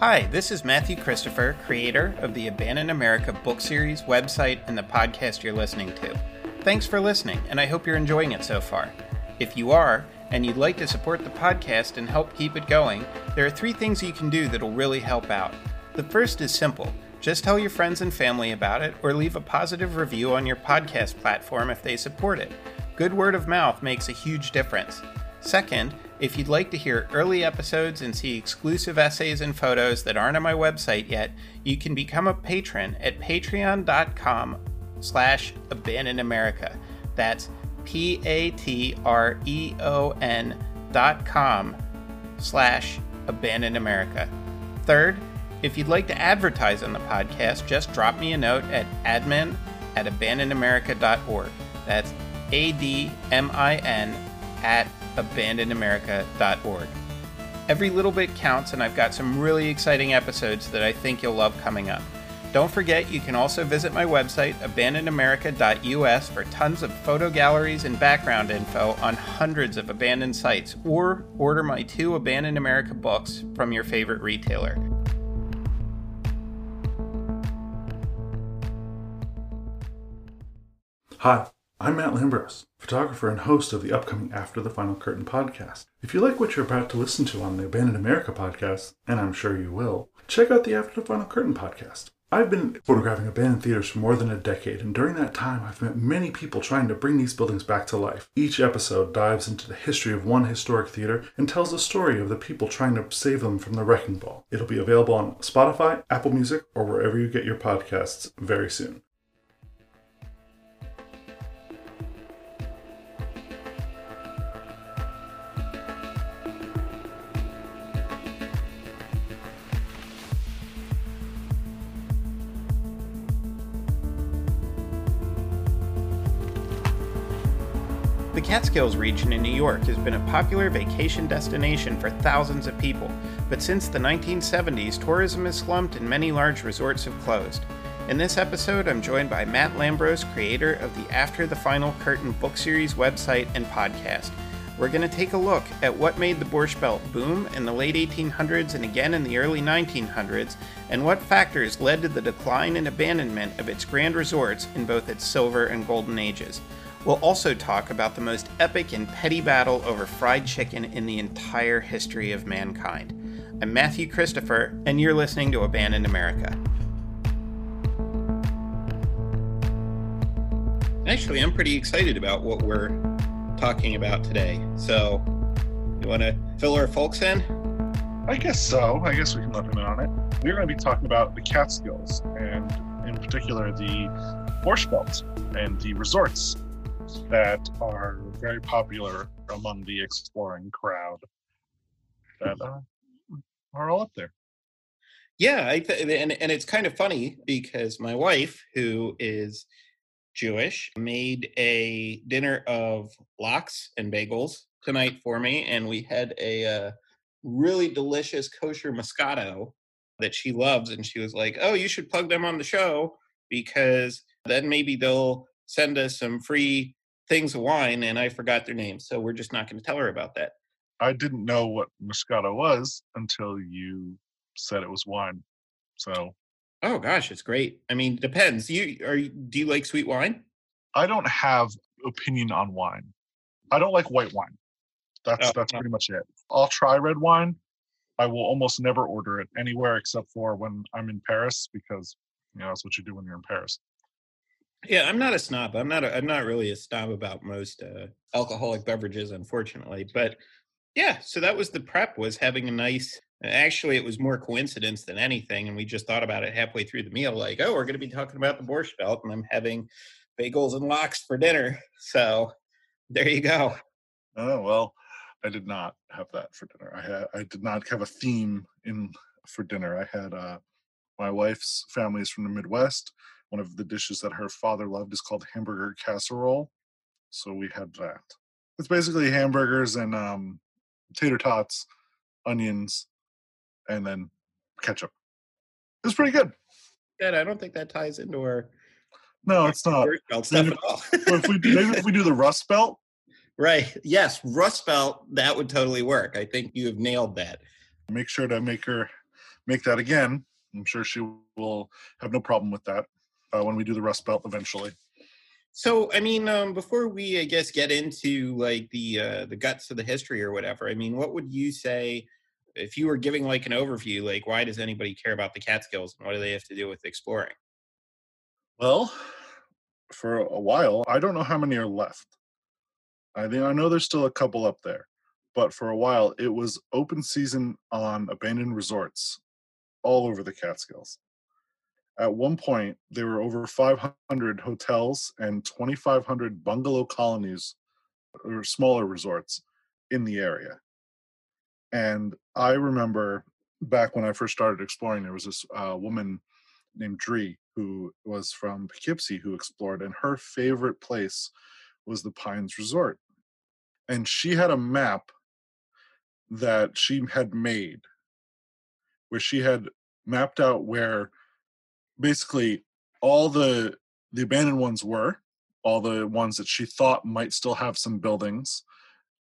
Hi, this is Matthew Christopher, creator of the Abandoned America book series, website, and the podcast you're listening to. Thanks for listening, and I hope you're enjoying it so far. If you are, and you'd like to support the podcast and help keep it going, there are three things you can do that'll really help out. The first is simple just tell your friends and family about it, or leave a positive review on your podcast platform if they support it. Good word of mouth makes a huge difference. Second, if you'd like to hear early episodes and see exclusive essays and photos that aren't on my website yet, you can become a patron at patreon.com slash abandon America. That's P-A-T-R-E-O-N dot com slash abandon America. Third, if you'd like to advertise on the podcast, just drop me a note at admin at abandonamerica.org. That's A-D-M-I-N at abandonamerica.org. Every little bit counts, and I've got some really exciting episodes that I think you'll love coming up. Don't forget, you can also visit my website, abandonedamerica.us, for tons of photo galleries and background info on hundreds of abandoned sites, or order my two Abandoned America books from your favorite retailer. Hi, I'm Matt Lambros, photographer and host of the upcoming After the Final Curtain podcast. If you like what you're about to listen to on the Abandoned America podcast, and I'm sure you will, check out the After the Final Curtain podcast. I've been photographing abandoned theaters for more than a decade, and during that time, I've met many people trying to bring these buildings back to life. Each episode dives into the history of one historic theater and tells the story of the people trying to save them from the wrecking ball. It'll be available on Spotify, Apple Music, or wherever you get your podcasts very soon. Catskills region in New York has been a popular vacation destination for thousands of people, but since the 1970s, tourism has slumped and many large resorts have closed. In this episode, I'm joined by Matt Lambros, creator of the After the Final Curtain book series website and podcast. We're going to take a look at what made the Borscht Belt boom in the late 1800s and again in the early 1900s, and what factors led to the decline and abandonment of its grand resorts in both its silver and golden ages. We'll also talk about the most epic and petty battle over fried chicken in the entire history of mankind. I'm Matthew Christopher, and you're listening to Abandoned America. Actually, I'm pretty excited about what we're talking about today. So, you want to fill our folks in? I guess so. I guess we can let them in on it. We're going to be talking about the Catskills, and in particular the Borscht Belt and the resorts that are very popular among the exploring crowd that uh, are all up there. Yeah, th- and and it's kind of funny because my wife, who is Jewish, made a dinner of lox and bagels tonight for me, and we had a uh, really delicious kosher Moscato that she loves, and she was like, "Oh, you should plug them on the show because then maybe they'll send us some free things of wine." And I forgot their names, so we're just not going to tell her about that. I didn't know what Moscato was until you said it was wine. So Oh gosh, it's great. I mean, depends. You are you, do you like sweet wine? I don't have opinion on wine. I don't like white wine. That's Oh, that's no. pretty much it. I'll try red wine. I will almost never order it anywhere except for when I'm in Paris because you know that's what you do when you're in Paris. Yeah, I'm not a snob. I'm not. A, I'm not really a snob about most uh, alcoholic beverages, unfortunately. But yeah, so that was the prep. Was having a nice. Actually, it was more coincidence than anything, and we just thought about it halfway through the meal. Like, oh, we're going to be talking about the borscht belt, and I'm having bagels and lox for dinner. So there you go. Oh well, I did not have that for dinner. I had I did not have a theme in for dinner. I had uh my wife's family is from the Midwest. One of the dishes that her father loved is called hamburger casserole. So we had that. It's basically hamburgers and um tater tots, onions, and then ketchup. It was pretty good. Dad, I don't think that ties into our No, it's not. borscht belt stuff Maybe- at all. If we maybe if we do the Rust Belt, right? Yes, Rust Belt. That would totally work. I think you have nailed that. make sure to make her make that again. I'm sure she will have no problem with that uh, when we do the Rust Belt eventually. So, I mean, um, before we, I guess, get into like the uh, the guts of the history or whatever, I mean, what would you say if you were giving like an overview? Like, why does anybody care about the Catskills, and what do they have to do with exploring? Well, for a while, I don't know how many are left. I think I know there's still a couple up there, but for a while, it was open season on abandoned resorts all over the Catskills. At one point, there were over 500 hotels and 2,500 bungalow colonies or smaller resorts in the area. And I remember back when I first started exploring, there was this uh, woman named Dree who was from Poughkeepsie who explored, and her favorite place was the Pines Resort. And she had a map that she had made where she had mapped out where basically all the the abandoned ones were all the ones that she thought might still have some buildings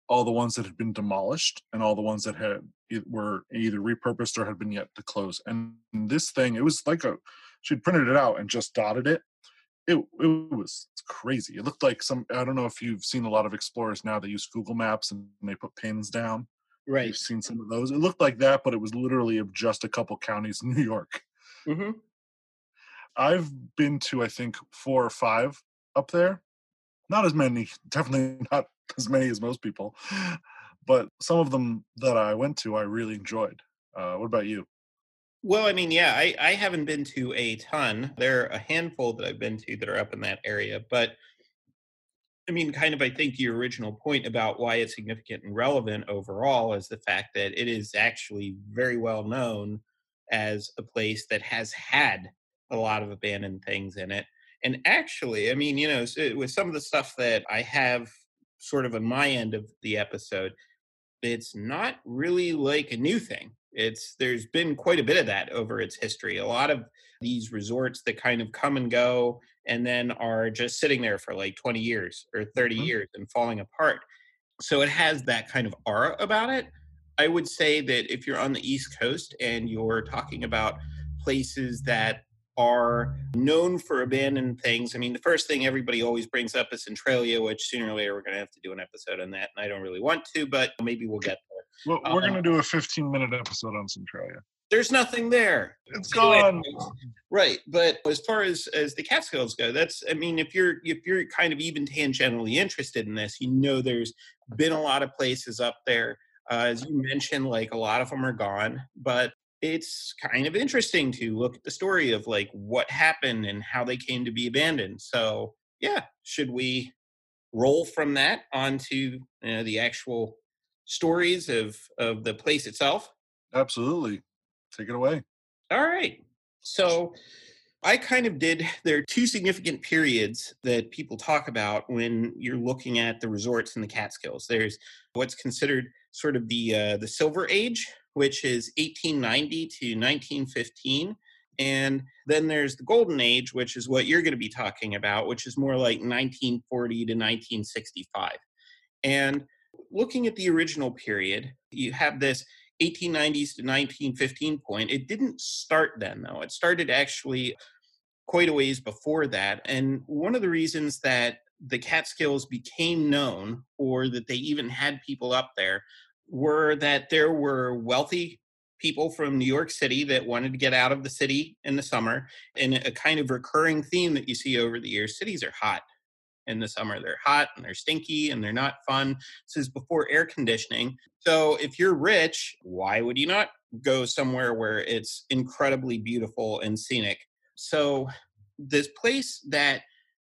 all the ones that had been demolished and all the ones that had were either repurposed or had been yet to close. And this thing it was like a she'd printed it out and just dotted it. It, it was crazy. It looked like some i don't know if you've seen a lot of explorers now they use google maps and they put pins down. Right. you've seen some of those it looked like that but it was literally of just a couple counties in new york. Hmm I've been to I think four or five up there. Not as many, definitely not as many as most people, but some of them that I went to I really enjoyed. Uh, what about you? Well, I mean, yeah, I, I haven't been to a ton. There are a handful that I've been to that are up in that area, but I mean, kind of, I think your original point about why it's significant and relevant overall is the fact that it is actually very well known as a place that has had a lot of abandoned things in it. And actually, I mean, you know, with some of the stuff that I have sort of on my end of the episode, it's not really like a new thing. It's there's been quite a bit of that over its history. A lot of these resorts that kind of come and go and then are just sitting there for like 20 years or 30 Mhm. years and falling apart. So it has that kind of aura about it. I would say that if you're on the East Coast and you're talking about places that are known for abandoned things, I mean, the first thing everybody always brings up is Centralia, which sooner or later we're going to have to do an episode on that. And I don't really want to, but maybe we'll get there. Well, we're Uh, going to do a 15 minute episode on Centralia. There's nothing there. It's So gone. Right, but as far as as the Catskills go, that's I mean, if you're if you're kind of even tangentially interested in this, you know, there's been a lot of places up there. Uh, as you mentioned, like a lot of them are gone, but it's kind of interesting to look at the story of like what happened and how they came to be abandoned. So, yeah, should we roll from that onto you know, the actual stories of of the place itself? Absolutely. Take it away. All right. So I kind of did, there are two significant periods that people talk about when you're looking at the resorts in the Catskills. There's what's considered sort of the uh, the Silver Age, which is 1890 to 1915. And then there's the Golden Age, which is what you're going to be talking about, which is more like 1940 to 1965. And looking at the original period, you have this 1890s to 1915 point. It didn't start then, though. It started actually quite a ways before that. And one of the reasons that the Catskills became known or that they even had people up there were that there were wealthy people from New York City that wanted to get out of the city in the summer. And a kind of recurring theme that you see over the years cities are hot in the summer. They're hot and they're stinky and they're not fun. This is before air conditioning. So if you're rich, why would you not go somewhere where it's incredibly beautiful and scenic? So this place that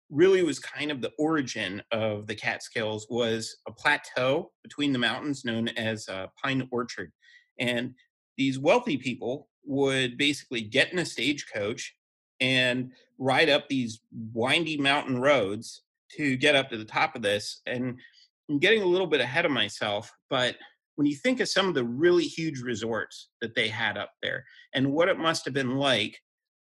really was kind of the origin of the Catskills was a plateau between the mountains known as uh, Pine Orchard. And these wealthy people would basically get in a stagecoach and ride up these windy mountain roads to get up to the top of this. And I'm getting a little bit ahead of myself, but when you think of some of the really huge resorts that they had up there and what it must have been like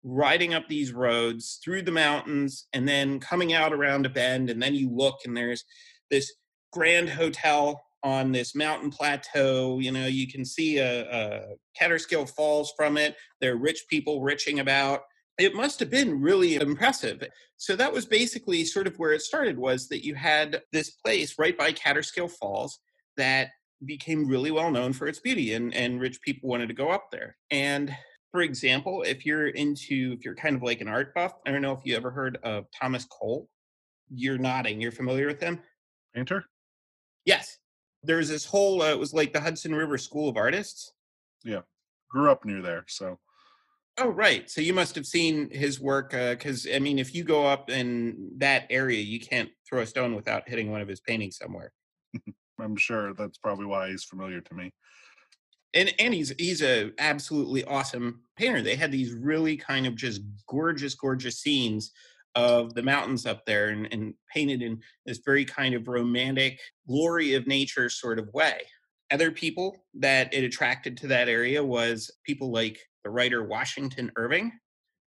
riding up these roads through the mountains and then coming out around a bend, and then you look and there's this grand hotel on this mountain plateau. You know, you can see a, a Kaaterskill Falls from it. There are rich people riching about. It must have been really impressive. So that was basically sort of where it started. Was that you had this place right by Kaaterskill Falls that became really well known for its beauty, and and rich people wanted to go up there. And for example, if you're into, if you're kind of like an art buff, I don't know if you ever heard of Thomas Cole. You're nodding. You're familiar with him? Painter? Yes there's this whole uh, it was like the Hudson River School of Artists. Yeah, grew up near there, so. Oh right, so you must have seen his work because uh, I mean, if you go up in that area, you can't throw a stone without hitting one of his paintings somewhere. I'm sure that's probably why he's familiar to me. And and he's he's a absolutely awesome painter. They had these really kind of just gorgeous, gorgeous scenes of the mountains up there and, and, painted in this very kind of romantic glory of nature sort of way. Other people that it attracted to that area was people like the writer Washington Irving.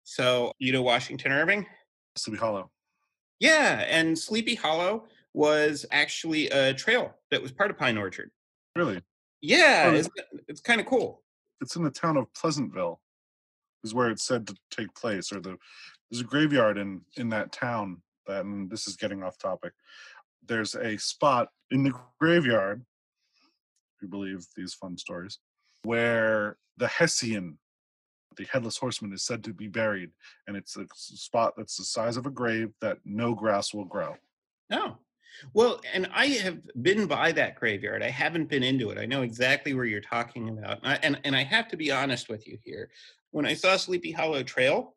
So, you know Washington Irving? Sleepy Hollow. Yeah, and Sleepy Hollow was actually a trail that was part of Pine Orchard. Really? Yeah, oh, it's, it's kind of cool. It's in the town of Pleasantville, is where it's said to take place, or the there's a graveyard in in that town that and this is getting off topic. There's a spot in the graveyard if you believe these fun stories where the hessian the headless horseman is said to be buried and it's a spot that's the size of a grave that no grass will grow. Oh well and i have been by that graveyard i haven't been into it i know exactly where you're talking about and I, and, and I have to be honest with you here when i saw sleepy hollow trail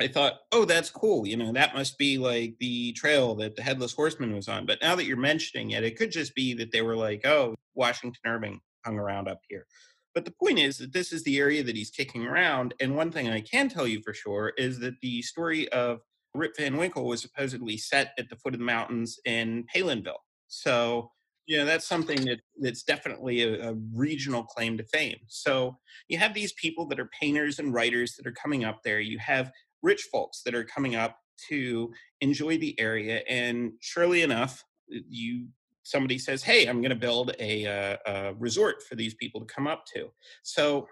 I thought, oh, that's cool. You know, that must be like the trail that the Headless Horseman was on. But now that you're mentioning it, it could just be that they were like, oh, Washington Irving hung around up here. But the point is that this is the area that he's kicking around. And one thing I can tell you for sure is that the story of Rip Van Winkle was supposedly set at the foot of the mountains in Palenville. So, you know, that's something that, that's definitely a, a regional claim to fame. So you have these people that are painters and writers that are coming up there. You have rich folks that are coming up to enjoy the area. And surely enough, you somebody says, "Hey, I'm going to build a, uh, a resort for these people to come up to." So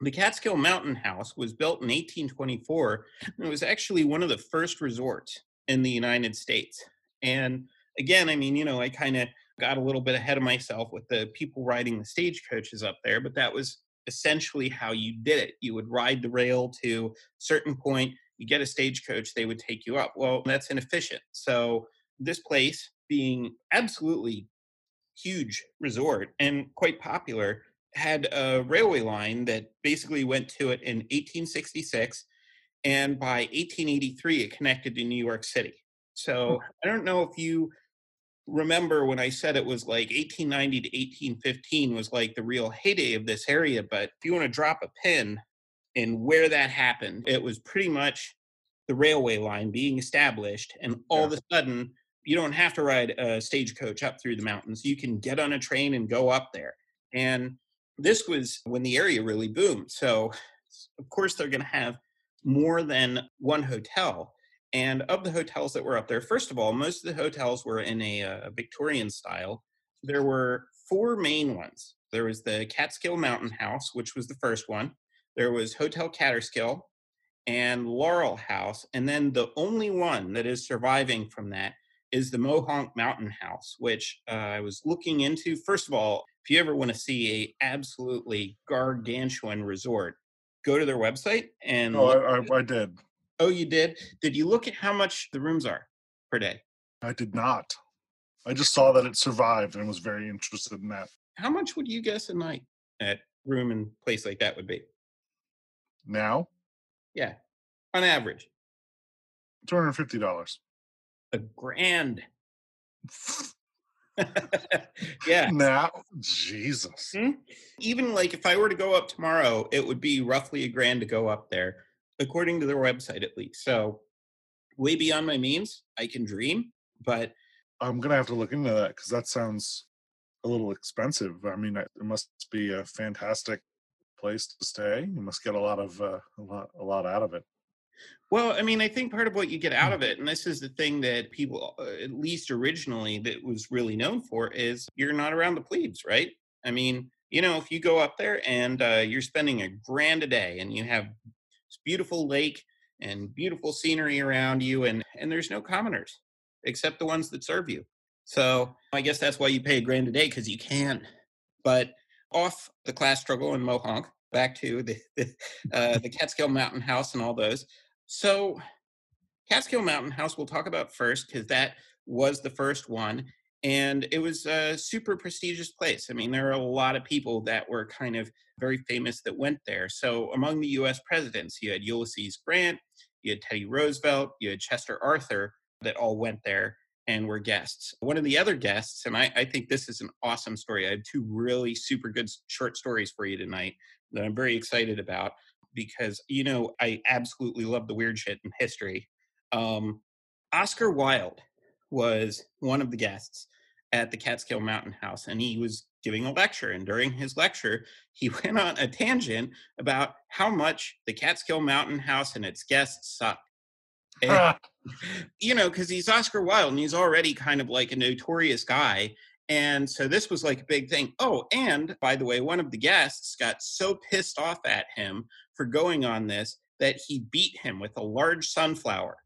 the Catskill Mountain House was built in 1824 and it was actually one of the first resorts in the United States. And again, I mean, you know, I kind of got a little bit ahead of myself with the people riding the stagecoaches up there, but that was essentially how you did it. You would ride the rail to a certain point, you get a stagecoach, they would take you up. Well, that's inefficient. So this place being absolutely huge resort and quite popular had a railway line that basically went to it in 1866 and by 1883 it connected to New York City. Hmm. So I don't know if you remember when I said it was like 1890 to 1815 was like the real heyday of this area. But if you want to drop a pin in where that happened, it was pretty much the railway line being established. And all yeah. of a sudden, you don't have to ride a stagecoach up through the mountains. You can get on a train and go up there. And this was when the area really boomed. So, of course, they're going to have more than one hotel. And of the hotels that were up there, first of all, most of the hotels were in a, a uh, Victorian style. There were four main ones. There was the Catskill Mountain House, which was the first one. There was Hotel Kaaterskill and Laurel House. And then the only one that is surviving from that is the Mohonk Mountain House, which uh, I was looking into. First of all, if you ever want to see a absolutely gargantuan resort, go to their website and. Oh, I, I, I did. Oh, you did? Did you look at how much the rooms are per day? I did not. I just saw that it survived and was very interested in that. How much would you guess a night at room and place like that would be? Now, Yeah, on average, two hundred fifty dollars. a grand. yeah. Now, Jesus. Hmm? Even like if I were to go up tomorrow, it would be roughly a grand to go up there, according to their website at least. So, way beyond my means. I can dream, but I'm gonna have to look into that because that sounds a little expensive. I mean, it it must be a fantastic place to stay. You must get a lot of uh, a lot a lot out of it. Well, I mean, I think part of what you get out of it, and this is the thing that people, uh, at least originally, that was really known for, is you're not around the plebes, right? I mean, you know, if you go up there and uh, you're spending a grand a day, and you have this beautiful lake and beautiful scenery around you, and and there's no commoners except the ones that serve you. So I guess that's why you pay a grand a day because you can. But off the class struggle in Mohonk, back to the the, uh, the Catskill Mountain House and all those. So Catskill Mountain House we'll talk about first because that was the first one. And it was a super prestigious place. I mean, there are a lot of people that were kind of very famous that went there. So, among the US presidents, you had Ulysses Grant, you had Teddy Roosevelt, you had Chester Arthur that all went there and were guests. One of the other guests, and I, I think this is an awesome story. I have two really super good short stories for you tonight that I'm very excited about because, you know, I absolutely love the weird shit in history. Um, Oscar Wilde was one of the guests at the Catskill Mountain House, and he was giving a lecture. And during his lecture, he went on a tangent about how much the Catskill Mountain House and its guests suck. And- you know, because he's Oscar Wilde and he's already kind of like a notorious guy. And so this was like a big thing. Oh, and by the way, one of the guests got so pissed off at him for going on this that he beat him with a large sunflower.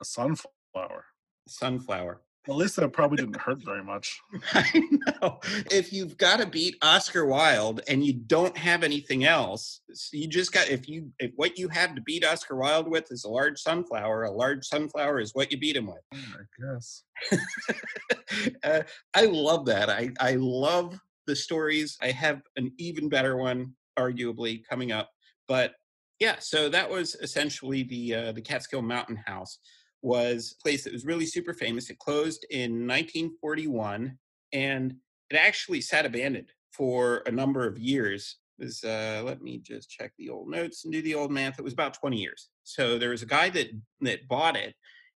a sunflower. A Sunflower. At least that probably didn't hurt very much. I know. If you've got to beat Oscar Wilde and you don't have anything else, you just got if you if what you have to beat Oscar Wilde with is a large sunflower, a large sunflower is what you beat him with. I guess. uh, I love that. I, I love the stories. I have an even better one, arguably, coming up. But yeah, so that was essentially the uh, the Catskill Mountain House was a place that was really super famous. It closed in 1941, and it actually sat abandoned for a number of years. It was uh, let me just check the old notes and do the old math. It was about 20 years. So there was a guy that that bought it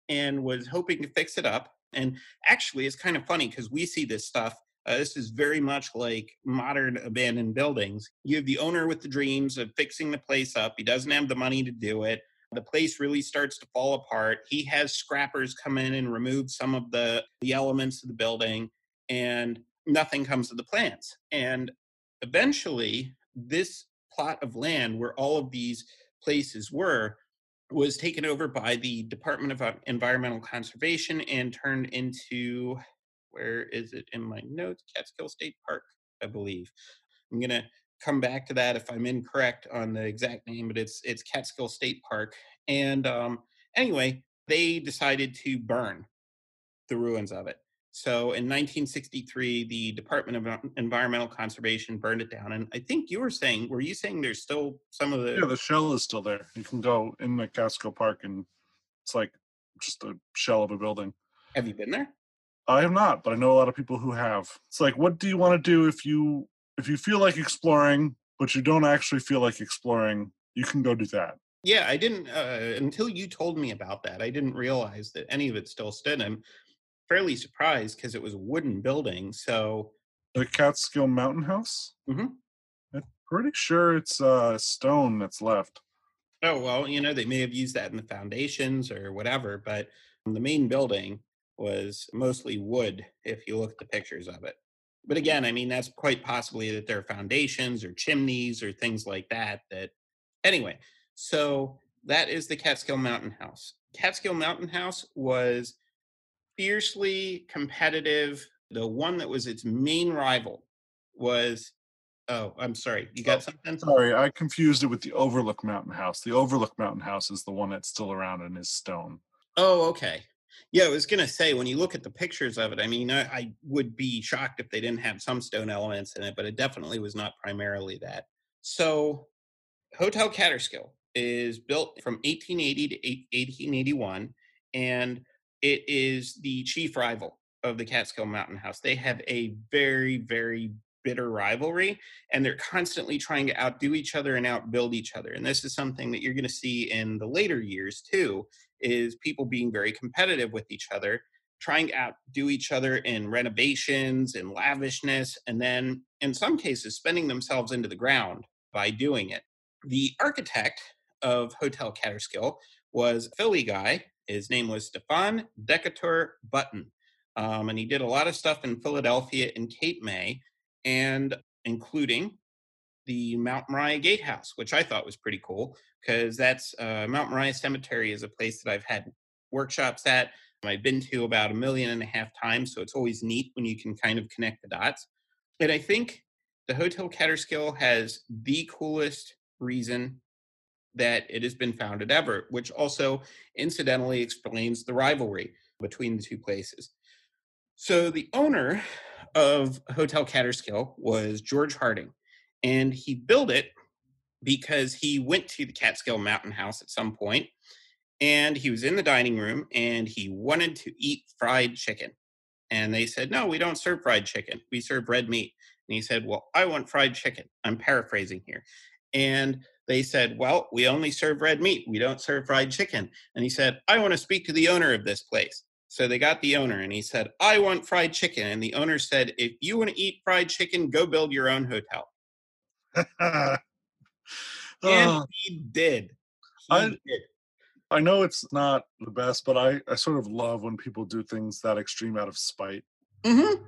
and was hoping to fix it up. And actually, it's kind of funny because we see this stuff. Uh, this is very much like modern abandoned buildings. You have the owner with the dreams of fixing the place up. He doesn't have the money to do it. The place really starts to fall apart. He has scrappers come in and remove some of the, the elements of the building, and nothing comes of the plans. And eventually, this plot of land where all of these places were was taken over by the Department of Environmental Conservation and turned into where is it in my notes? Catskill State Park, I believe. I'm gonna come back to that if I'm incorrect on the exact name, but it's it's Catskill State Park. And um, anyway, they decided to burn the ruins of it. So in 1963, the Department of Environmental Conservation burned it down. And I think you were saying, were you saying there's still some of the Yeah, the shell is still there. You can go in the Catskill Park and it's like just a shell of a building. have you been there? I have not, but I know a lot of people who have. It's like, what do you want to do if you if you feel like exploring, but you don't actually feel like exploring? You can go do that. Yeah, I didn't uh, until you told me about that. I didn't realize that any of it still stood. I'm fairly surprised because it was a wooden building. So The Catskill Mountain House. Mhm. I'm pretty sure it's uh, stone that's left. Oh, well, you know, they may have used that in the foundations or whatever, but the main building was mostly wood if you look at the pictures of it. But again, I mean, that's quite possibly that there are foundations or chimneys or things like that. That, anyway, so that is the Catskill Mountain House. Catskill Mountain House was fiercely competitive. The one that was its main rival was Oh, I'm sorry. You oh, got oh, something? Sorry, I confused it with the Overlook Mountain House. The Overlook Mountain House is the one that's still around and is stone. Oh, okay. Yeah, I was going to say, when you look at the pictures of it, I mean, I, I, would be shocked if they didn't have some stone elements in it, but it definitely was not primarily that. So, Hotel Kaaterskill is built from 1880 to 1881, and it is the chief rival of the Catskill Mountain House. They have a very, very bitter rivalry and they're constantly trying to outdo each other and outbuild each other and this is something that you're going to see in the later years too is people being very competitive with each other trying to outdo each other in renovations and lavishness and then in some cases spending themselves into the ground by doing it. The architect of hotel Kaaterskill was a philly guy his name was Stephen decatur button um, and he did a lot of stuff in Philadelphia and Cape May and including the Mount Moriah Gatehouse, which I thought was pretty cool because that's uh, Mount Moriah Cemetery is a place that I've had workshops at. I've been to about a million and a half times, so it's always neat when you can kind of connect the dots. And I think the Hotel Kaaterskill has the coolest reason that it has been founded ever, which also incidentally explains the rivalry between the two places. So the owner of Hotel Kaaterskill was George Harding, and he built it because he went to the Catskill Mountain House at some point, and he was in the dining room and he wanted to eat fried chicken. And they said, "No, we don't serve fried chicken. We serve red meat." And he said, "Well, I want fried chicken." I'm paraphrasing here. And they said, Well, we only serve red meat. We don't serve fried chicken. And he said, I want to speak to the owner of this place. So they got the owner and he said, I want fried chicken. And the owner said, If you want to eat fried chicken, go build your own hotel. and oh. he did. He I, did. I know it's not the best, but I, I sort of love when people do things that extreme out of spite. Mm-hmm.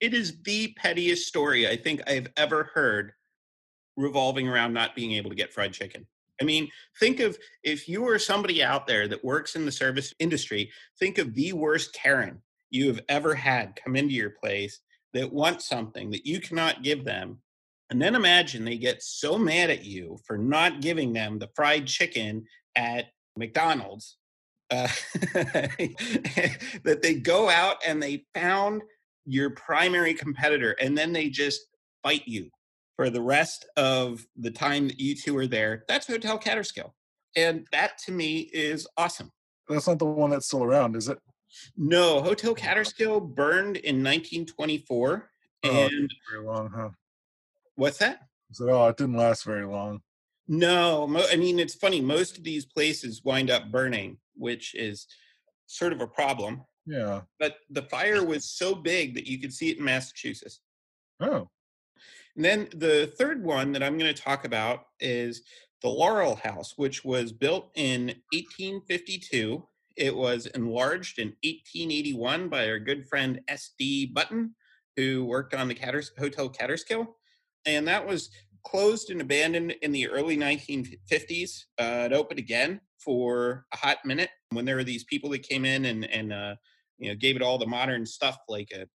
It is the pettiest story I think I've ever heard revolving around not being able to get fried chicken. I mean, think of if you are somebody out there that works in the service industry, think of the worst Karen you have ever had come into your place that wants something that you cannot give them. And then imagine they get so mad at you for not giving them the fried chicken at McDonald's uh, that they go out and they found your primary competitor and then they just fight you for the rest of the time that you two are there. That's Hotel Kaaterskill. And that to me is awesome. That's not the one that's still around, is it? No, Hotel oh, Kaaterskill burned in 1924. Oh, and very long, huh? What's that? I said, oh, it didn't last very long. No, I mean, it's funny. Most of these places wind up burning, which is sort of a problem. Yeah. But the fire was so big that you could see it in Massachusetts. Oh. And then the third one that I'm going to talk about is the Laurel House, which was built in 1852. It was enlarged in 1881 by our good friend S.D. Button, who worked on the Catters- Hotel Kaaterskill. And that was closed and abandoned in the early 1950s. Uh, it opened again for a hot minute when there were these people that came in and, and uh, you know, gave it all the modern stuff like a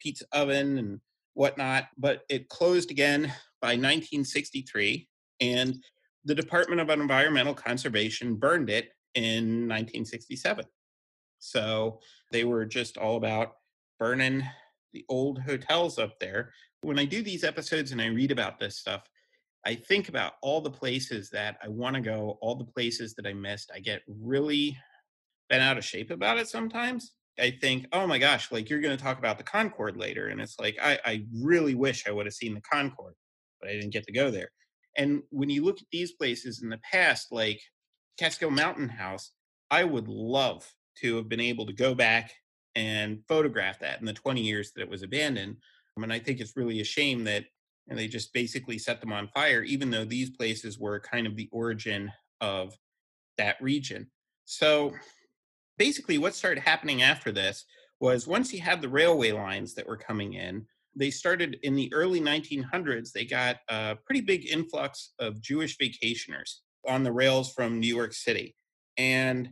pizza oven and whatnot, but it closed again by 1963, and the Department of Environmental Conservation burned it in 1967. So they were just all about burning the old hotels up there. When I do these episodes and I read about this stuff, I think about all the places that I want to go, all the places that I missed. I get really bent out of shape about it sometimes. I think, oh my gosh, like you're going to talk about the Concord later. And it's like, I, I really wish I would have seen the Concord, but I didn't get to go there. And when you look at these places in the past, like Catskill Mountain House, I would love to have been able to go back and photograph that in the 20 years that it was abandoned. Um, I mean, I think it's really a shame that and they just basically set them on fire, even though these places were kind of the origin of that region. So basically what started happening after this was once you had the railway lines that were coming in, they started in the early 1900s, they got a pretty big influx of Jewish vacationers on the rails from New York City. And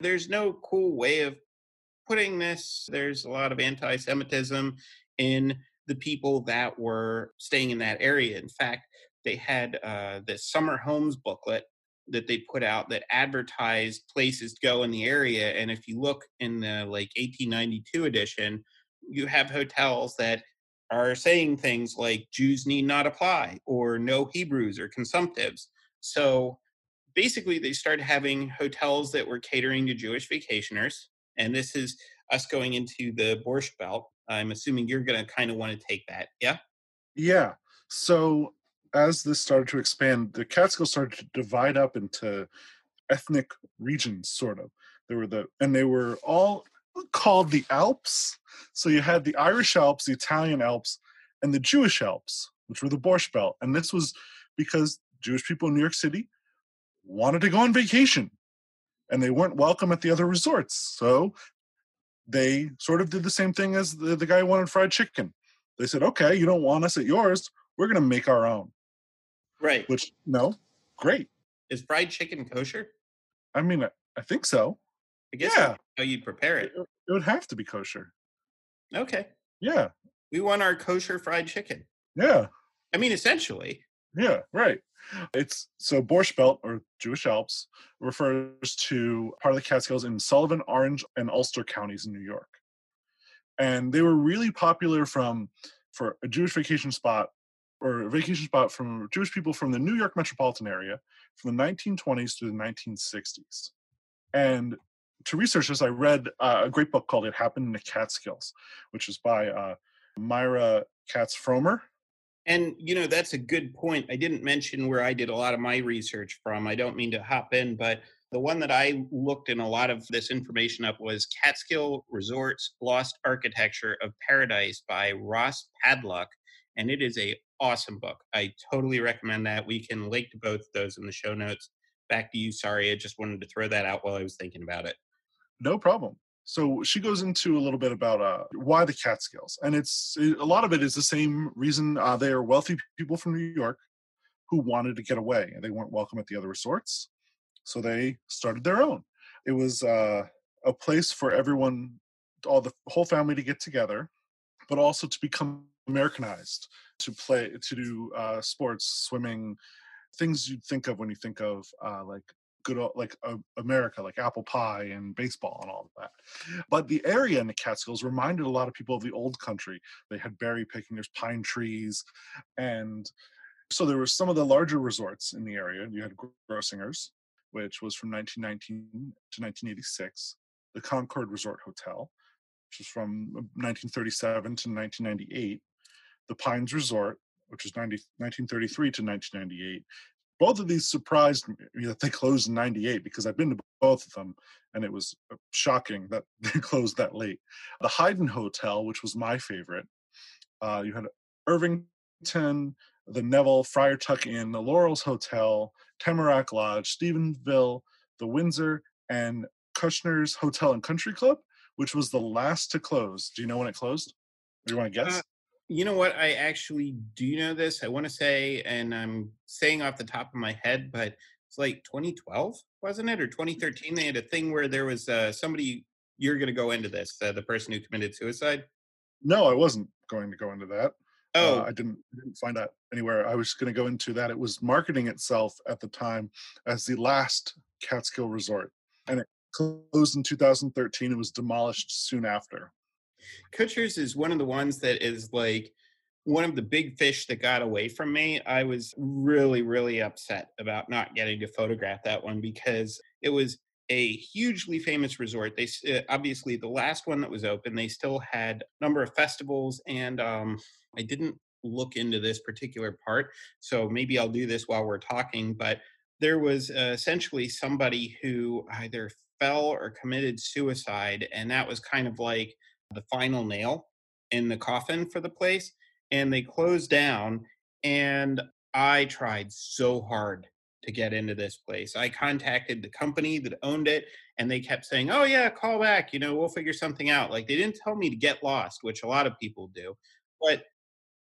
there's no cool way of putting this, there's a lot of anti Semitism in the people that were staying in that area. In fact, they had uh, the summer homes booklet that they put out that advertised places to go in the area. And if you look in the like 1892 edition, you have hotels that are saying things like Jews need not apply or no Hebrews or consumptives. So basically, they started having hotels that were catering to Jewish vacationers. And this is us going into the Borscht Belt. I'm assuming you're going to kind of want to take that. Yeah. Yeah. So as this started to expand, the Catskills started to divide up into ethnic regions, sort of. There were the, and they were all called the Alps. So you had the Irish Alps, the Italian Alps, and the Jewish Alps, which were the Borscht Belt. And this was because Jewish people in New York City wanted to go on vacation and they weren't welcome at the other resorts. So they sort of did the same thing as the, the guy who wanted fried chicken. They said, okay, you don't want us at yours. We're going to make our own. Right. Which, no, great. Is fried chicken kosher? I mean, I, I think so. I guess Yeah. how you prepare it. It, it would have to be kosher. Okay. Yeah. We want our kosher fried chicken. Yeah. I mean, essentially. Yeah, right. It's so Borscht Belt or Jewish Alps refers to part of the Catskills in Sullivan, Orange, and Ulster counties in New York. And they were really popular from for a Jewish vacation spot or a vacation spot from Jewish people from the New York metropolitan area from the 1920s to the 1960s. And to research this, I read uh, a great book called "It Happened in the Catskills," which is by uh, Myrna Katz Frommer. And, you know, that's a good point. I didn't mention where I did a lot of my research from. I don't mean to hop in, but the one that I looked in a lot of this information up was Catskill Resorts Lost Architecture of Paradise by Ross Padlock. And it is a awesome book. I totally recommend that. We can link to both of those in the show notes. Back to you. Sorry, I just wanted to throw that out while I was thinking about it. No problem. So she goes into a little bit about uh, why the Catskills, and it's it, a lot of it is the same reason uh, they are wealthy people from New York who wanted to get away, and they weren't welcome at the other resorts, so they started their own. It was uh, a place for everyone, all the whole family to get together, but also to become Americanized, to play, to do uh, sports, swimming, things you'd think of when you think of uh, like good old, like uh, America, like apple pie and baseball and all of that. But the area in the Catskills reminded a lot of people of the old country. They had berry picking, there's pine trees, and so there were some of the larger resorts in the area. You had Grossinger's, which was from 1919 to 1986, the Concord Resort Hotel, which was from 1937 to 1998, the Pines Resort, which was 90, 1933 to 1998. Both of these surprised me that they closed in 98 because I've been to both of them and it was uh, shocking that they closed that late. The Heiden Hotel, which was my favorite, uh, you had Irvington, the Nevele, Friar Tuck Inn, the Laurels Hotel, Tamarack Lodge, Stevensville, the Windsor, and Kutsher's Hotel and Country Club, which was the last to close. Do you know when it closed? Do you want to guess? Uh, you know what? I actually do know this. I want to say, and I'm saying off the top of my head, but it's like 2012, wasn't it, or 2013? They had a thing where there was uh, somebody. You're going to go into this. Uh, the person who committed suicide. no, I wasn't going to go into that. Oh, Uh, I didn't didn't find that anywhere. I was going to go into that. It was marketing itself at the time as the last Catskill resort, and it closed in 2013. It was demolished soon after. Kutsher's is one of the ones that is like one of the big fish that got away from me. I was really, really upset about not getting to photograph that one because it was a hugely famous resort. They uh, obviously the last one that was open. They still had a number of festivals, and um, I didn't look into this particular part, so maybe I'll do this while we're talking. But there was uh, essentially somebody who either fell or committed suicide, and that was kind of like the final nail in the coffin for the place and they closed down and i tried so hard to get into this place. I contacted the company that owned it and they kept saying oh yeah call back you know we'll figure something out. Like they didn't tell me to get lost which a lot of people do but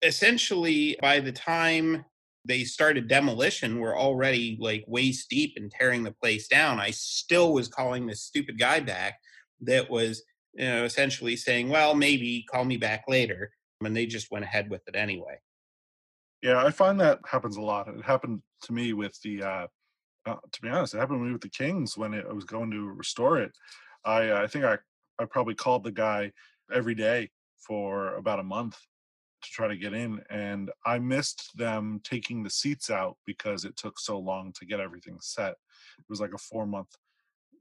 essentially by the time they started demolition we're already like waist deep in tearing the place down. I still was calling this stupid guy back that was you know, essentially saying, well, maybe call me back later. And they just went ahead with it anyway. Yeah, I find that happens a lot. It happened to me with the, uh, uh, to be honest, it happened to me with the Kings when it, I was going to restore it. I, uh, I think I, I probably called the guy every day for about a month to try to get in, and I missed them taking the seats out because it took so long to get everything set. It was like a four month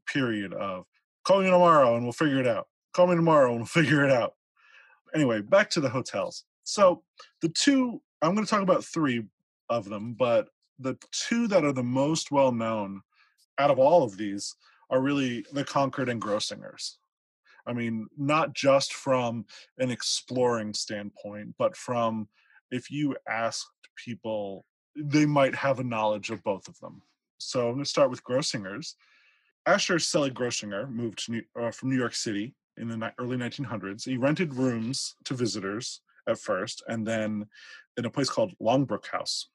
period of call me tomorrow and we'll figure it out. Call me tomorrow and we'll figure it out. Anyway, back to the hotels. So the two I'm going to talk about three of them, but the two that are the most well known out of all of these are really the Concord and Grossinger's. I mean, not just from an exploring standpoint, but from if you asked people, they might have a knowledge of both of them. So I'm going to start with Grossinger's. Asher Selig Grossinger moved New, uh, from New York City in the early 1900s. He rented rooms to visitors at first, and then in a place called Longbrook House.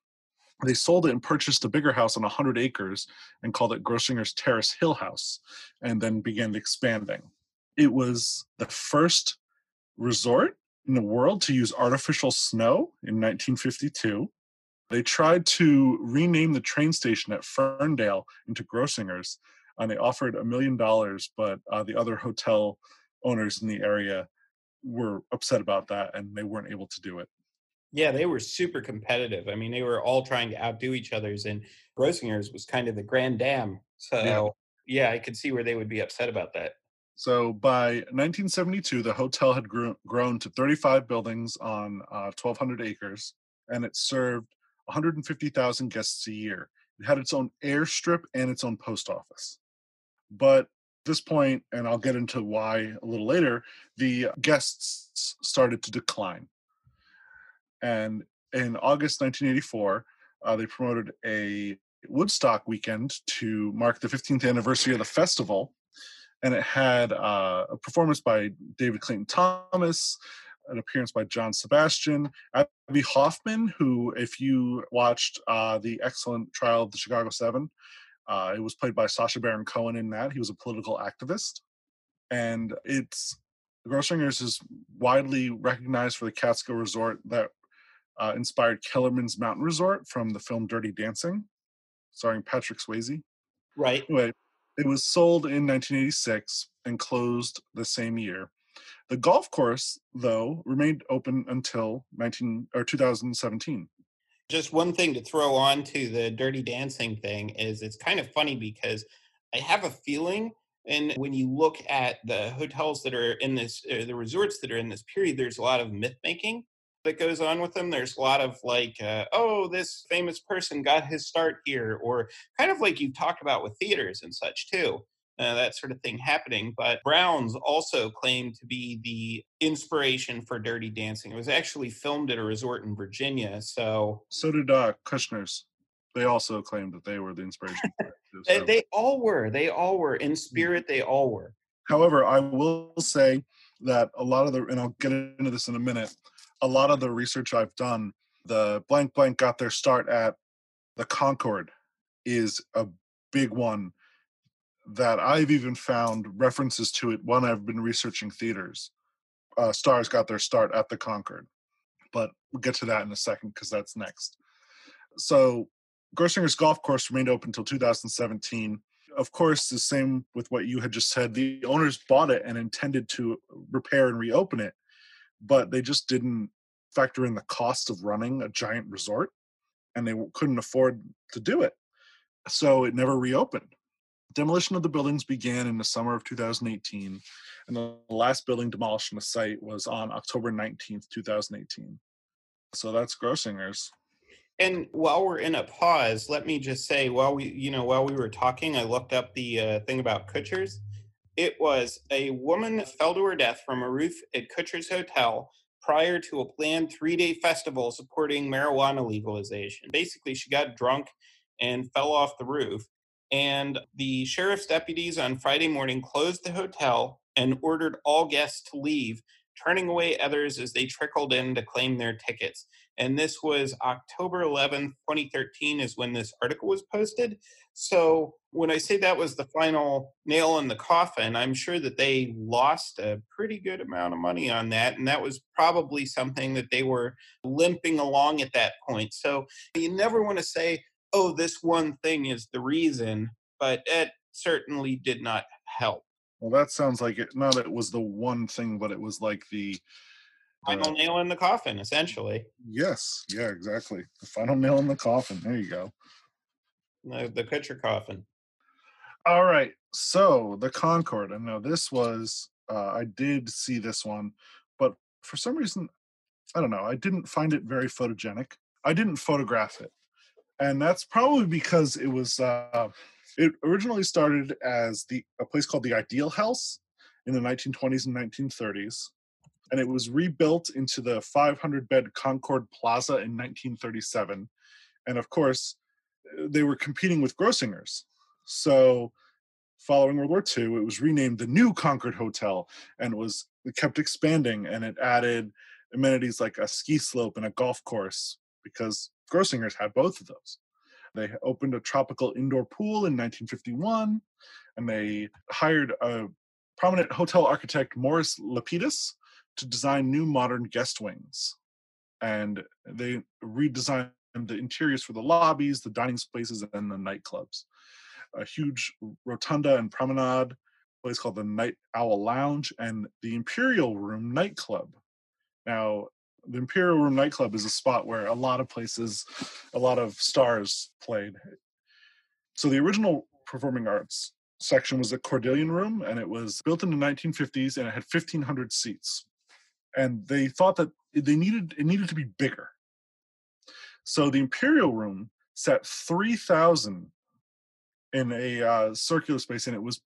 They sold it and purchased a bigger house on 100 acres and called it Grossinger's Terrace Hill House, and then began expanding. It was the first resort in the world to use artificial snow in 1952. They tried to rename the train station at Ferndale into Grossinger's, and they offered a million dollars, but uh, the other hotel owners in the area were upset about that and they weren't able to do it. Yeah, they were super competitive. I mean, they were all trying to outdo each other's, and Grossinger's was kind of the grand dam. So, yeah. yeah, I could see where they would be upset about that. So by 1972, the hotel had grew, grown to 35 buildings on uh, 1,200 acres, and it served 150,000 guests a year. It had its own airstrip and its own post office. But this point, and I'll get into why a little later, the guests started to decline. And in August 1984, uh, they promoted a Woodstock weekend to mark the 15th anniversary of the festival. And it had uh, a performance by David Clayton Thomas, an appearance by John Sebastian, Abbie Hoffman, who, if you watched uh, the excellent trial of the Chicago Seven, uh, it was played by Sacha Baron Cohen in that. He was a political activist. And it's the Grossinger's is widely recognized for the Catskill Resort that uh, inspired Kellerman's Mountain Resort from the film Dirty Dancing, starring Patrick Swayze. Right. Anyway, it was sold in 1986 and closed the same year. The golf course, though, remained open until 19 or 2017. Just one thing to throw on to the Dirty Dancing thing is it's kind of funny because I have a feeling and when you look at the hotels that are in this, uh, the resorts that are in this period, there's a lot of myth making that goes on with them. There's a lot of like, uh, oh, this famous person got his start here, or kind of like you talked about with theaters and such too. Uh, that sort of thing happening. But Browns also claimed to be the inspiration for Dirty Dancing. It was actually filmed at a resort in Virginia. So, so did uh, Kutsher's. They also claimed that they were the inspiration. Too, so. they all were. They all were in mm. spirit. They all were. However, I will say that a lot of the, and I'll get into this in a minute a lot of the research I've done, the blank blank got their start at the Concord is a big one that I've even found references to it when I've been researching theaters. Uh, stars got their start at the Concord, but we'll get to that in a second because that's next. So, Grossinger's golf course remained open until 2017. Of course, the same with what you had just said. The owners bought it and intended to repair and reopen it but they just didn't factor in the cost of running a giant resort and they couldn't afford to do it. So it never reopened. Demolition of the buildings began in the summer of 2018, and the last building demolished on the site was on October 19th, 2018. So that's Grossinger's. And while we're in a pause, let me just say, while we, you know, while we were talking, I looked up the uh, thing about Kutsher's, it was a woman fell to her death from a roof at Kutsher's Hotel prior to a planned three day festival supporting marijuana legalization. Basically, she got drunk and fell off the roof. And the sheriff's deputies on Friday morning closed the hotel and ordered all guests to leave, turning away others as they trickled in to claim their tickets. And this was October 11th, 2013, is when this article was posted. So when I say that was the final nail in the coffin, I'm sure that they lost a pretty good amount of money on that. And that was probably something that they were limping along at that point. So you never want to say, oh, this one thing is the reason, but it certainly did not help. Well, that sounds like it. Not it was the one thing, but it was like the final uh, nail in the coffin, essentially. Yes, yeah, exactly. The final nail in the coffin. There you go. No, the Kutsher coffin. All right. So the Concord. I know this was. Uh, I did see this one, but for some reason, I don't know. I didn't find it very photogenic. I didn't photograph it, and that's probably because it was. Uh, it originally started as the a place called the Ideal House in the 1920s and 1930s, and it was rebuilt into the 500 bed Concord Plaza in 1937. And of course, they were competing with Grossinger's. So, following World War II, it was renamed the New Concord Hotel, and it was it kept expanding, and it added amenities like a ski slope and a golf course because Grossinger's had both of those. They opened a tropical indoor pool in 1951, and they hired a prominent hotel architect, Morris Lapidus, to design new modern guest wings. And they redesigned the interiors for the lobbies, the dining spaces, and the nightclubs. A huge rotunda and promenade, place called the Night Owl Lounge, and the Imperial Room nightclub. Now, the Imperial Room nightclub is a spot where a lot of places, a lot of stars played. So the original performing arts section was the Cordillion Room, and it was built in the 1950s, and it had 1,500 seats. And they thought that they needed it needed to be bigger. So the Imperial Room sat 3,000 in a uh, circular space, and it was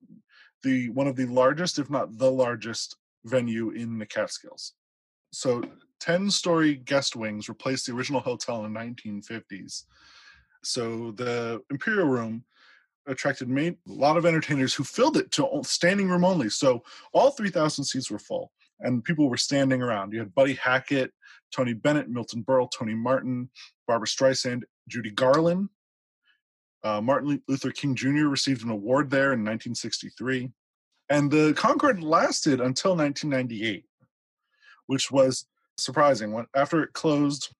the one of the largest, if not the largest, venue in the Catskills. So 10 story guest wings replaced the original hotel in the 1950s. So the Imperial Room attracted a lot of entertainers who filled it to standing room only. So all 3,000 seats were full and people were standing around. You had Buddy Hackett, Tony Bennett, Milton Berle, Tony Martin, Barbra Streisand, Judy Garland. Uh, Martin Luther King Jr. received an award there in 1963. And the Concord lasted until 1998, which was surprising. When, after it closed,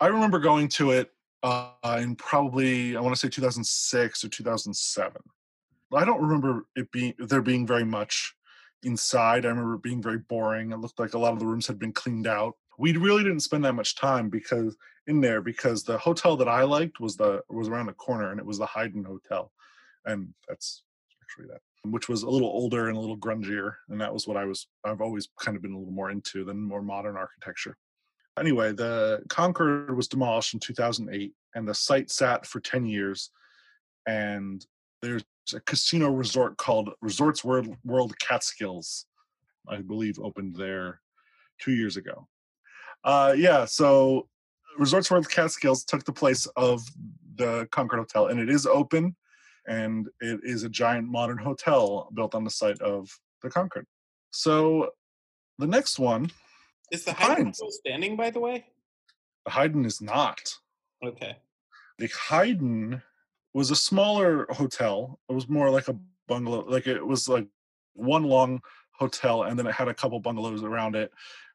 I remember going to it uh, in probably, I want to say 2006 or 2007. I don't remember it being there being very much inside. I remember it being very boring. It looked like a lot of the rooms had been cleaned out. We really didn't spend that much time because in there because the hotel that I liked was the was around the corner and it was the Heiden Hotel, and that's actually that which was a little older and a little grungier, and that was what I was. I've always kind of been a little more into than more modern architecture. Anyway, the Concord was demolished in 2008, and the site sat for 10 years. And there's a casino resort called Resorts World, World Catskills, I believe, opened there two years ago. Uh, yeah, so Resorts World Catskills took the place of the Concord Hotel, and it is open and it is a giant modern hotel built on the site of the Concord. So the next one is the Heiden still standing, by the way. The Heiden is not. Okay. The Heiden was a smaller hotel. It was more like a bungalow. Like it was like one long hotel, and then it had a couple bungalows around it,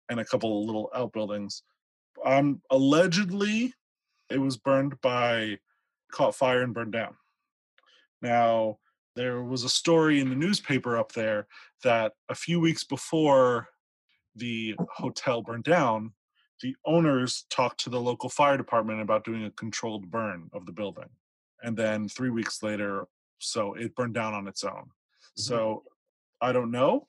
and a couple little outbuildings. Um, allegedly, it was burned by caught fire and burned down. Now, there was a story in the newspaper up there that a few weeks before the hotel burned down, the owners talked to the local fire department about doing a controlled burn of the building. And then three weeks later, so it burned down on its own. Mm-hmm. So I don't know.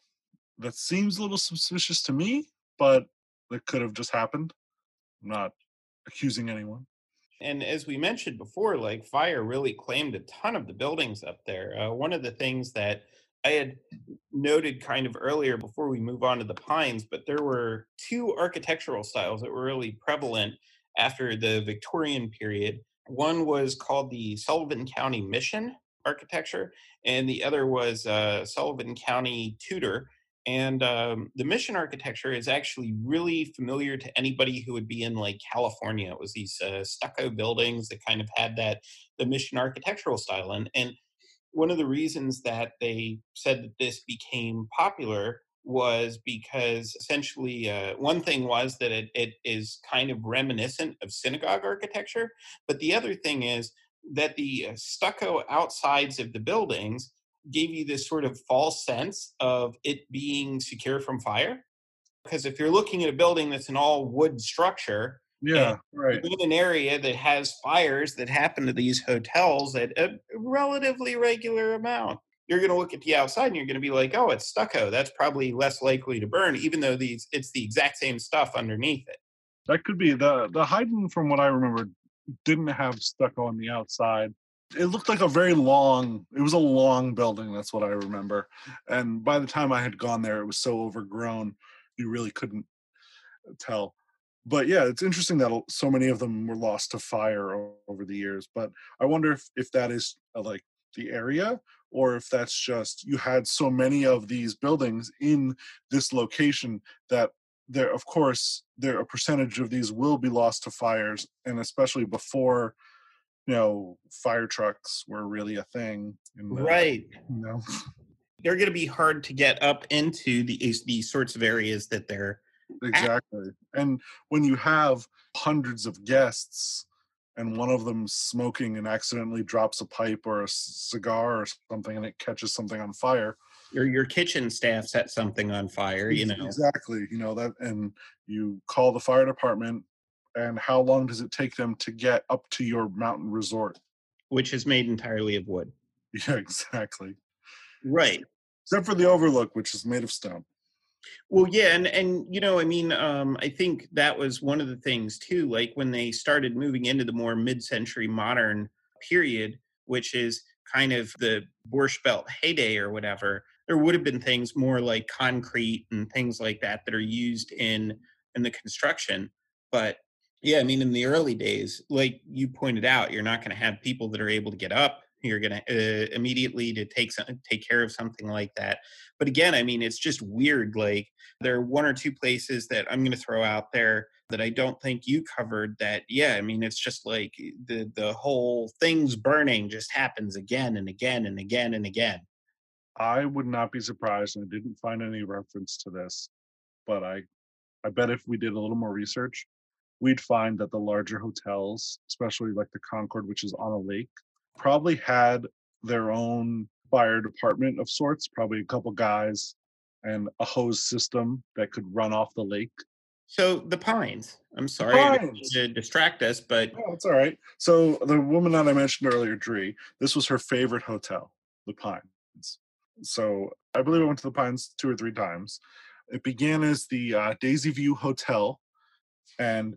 That seems a little suspicious to me, but it could have just happened. I'm not accusing anyone and as we mentioned before, like fire really claimed a ton of the buildings up there. Uh, one of the things that I had noted kind of earlier before we move on to the pines, but there were two architectural styles that were really prevalent after the Victorian period. One was called the Sullivan County Mission architecture, and the other was uh, Sullivan County Tudor. And um, the mission architecture is actually really familiar to anybody who would be in like California. It was these uh, stucco buildings that kind of had that the mission architectural style. And and one of the reasons that they said that this became popular was because essentially uh, one thing was that it, it is kind of reminiscent of synagogue architecture, but the other thing is that the uh, stucco outsides of the buildings gave you this sort of false sense of it being secure from fire. Because if you're looking at a building that's an all wood structure, Yeah, right. in an area that has fires that happen to these hotels at a relatively regular amount, you're going to look at the outside and you're going to be like, "Oh, it's stucco. That's probably less likely to burn," even though these it's the exact same stuff underneath it. That could be the the Heiden, from what I remember, didn't have stucco on the outside. It looked like a very long. It was a long building. That's what I remember. And by the time I had gone there, it was so overgrown, you really couldn't tell. But yeah, it's interesting that so many of them were lost to fire over the years. But I wonder if if that is uh, like the area or if that's just you had so many of these buildings in this location that there of course there a percentage of these will be lost to fires and especially before you know fire trucks were really a thing in the, Right. you know They're going to be hard to get up into the these sorts of areas that they're exactly and when you have hundreds of guests and one of them smoking and accidentally drops a pipe or a cigar or something and it catches something on fire your your kitchen staff set something on fire. You know, exactly you know that and you call the fire department and how long does it take them to get up to your mountain resort which is made entirely of wood. yeah exactly Right. except for the overlook which is made of stone Well, yeah, and and you know, I mean, um, I think that was one of the things too. Like when they started moving into the more mid-century modern period, which is kind of the Borscht Belt heyday or whatever, there would have been things more like concrete and things like that that are used in in the construction. But yeah, I mean, in the early days, like you pointed out, you're not going to have people that are able to get up. You're going to uh, immediately to take some, take care of something like that. But again, I mean, it's just weird. Like there are one or two places that I'm going to throw out there that I don't think you covered. That yeah, I mean, it's just like the the whole things burning just happens again and again and again and again. i would not be surprised and i didn't find any reference to this but i i bet if we did a little more research we'd find that the larger hotels especially like the concord which is on a lake probably had their own fire department of sorts probably a couple guys and a hose system that could run off the lake So the Pines. I'm sorry Pines. to distract us, but Oh, it's all right. So the woman that I mentioned earlier, Dree, this was her favorite hotel, the Pines. So I believe I went to the Pines two or three times. It began as the uh, Daisy View Hotel, and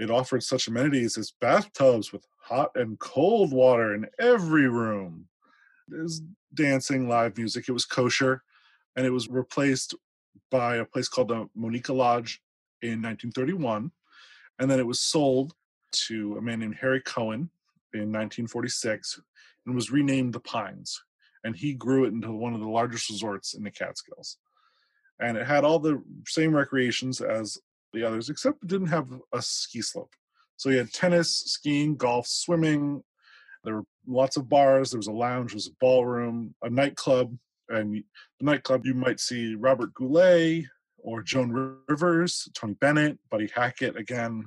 it offered such amenities as bathtubs with hot and cold water in every room. there was dancing, live music. It was kosher, and it was replaced by a place called the Monica Lodge in 1931 and then it was sold to a man named Harry Cohen in 1946 and was renamed the Pines. And he grew it into one of the largest resorts in the Catskills. And it had all the same recreations as the others, except it didn't have a ski slope. So you had tennis, skiing, golf, swimming. There were lots of bars. There was a lounge, there was a ballroom, a nightclub. And the nightclub, you might see Robert Goulet, or Joan Rivers, Tony Bennett, Buddy Hackett again.